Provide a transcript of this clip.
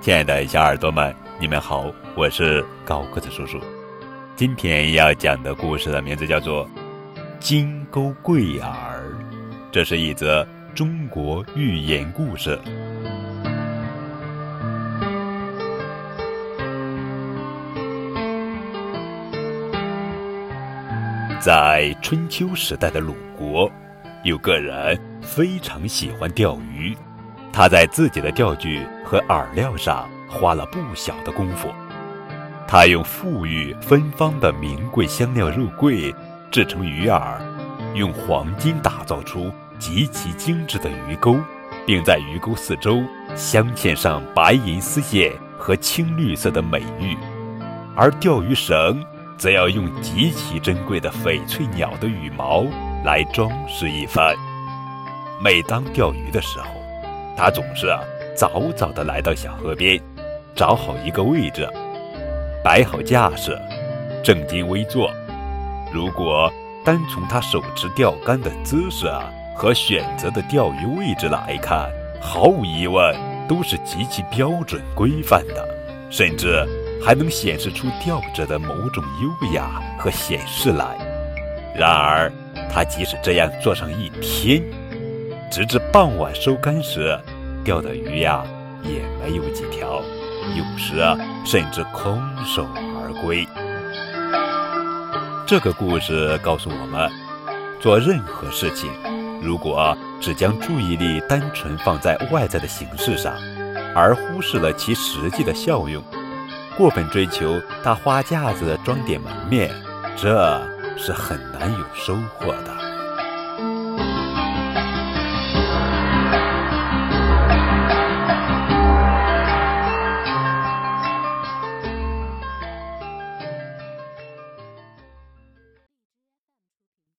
亲爱的小耳朵们，你们好，我是高个子叔叔。今天要讲的故事的名字叫做《金钩贵耳》，这是一则中国寓言故事。在春秋时代的鲁国，有个人非常喜欢钓鱼。他在自己的钓具和饵料上花了不小的功夫。他用馥郁芬芳的名贵香料肉桂制成鱼饵，用黄金打造出极其精致的鱼钩，并在鱼钩四周镶嵌上白银丝线和青绿色的美玉。而钓鱼绳则要用极其珍贵的翡翠鸟的羽毛来装饰一番。每当钓鱼的时候，他总是啊，早早地来到小河边，找好一个位置，摆好架势，正襟危坐。如果单从他手持钓竿的姿势啊和选择的钓鱼位置来看，毫无疑问都是极其标准规范的，甚至还能显示出钓者的某种优雅和显示来。然而，他即使这样做上一天，直至傍晚收竿时，钓的鱼呀也没有几条，有时啊甚至空手而归。这个故事告诉我们，做任何事情，如果只将注意力单纯放在外在的形式上，而忽视了其实际的效用，过分追求大花架子装点门面，这是很难有收获的。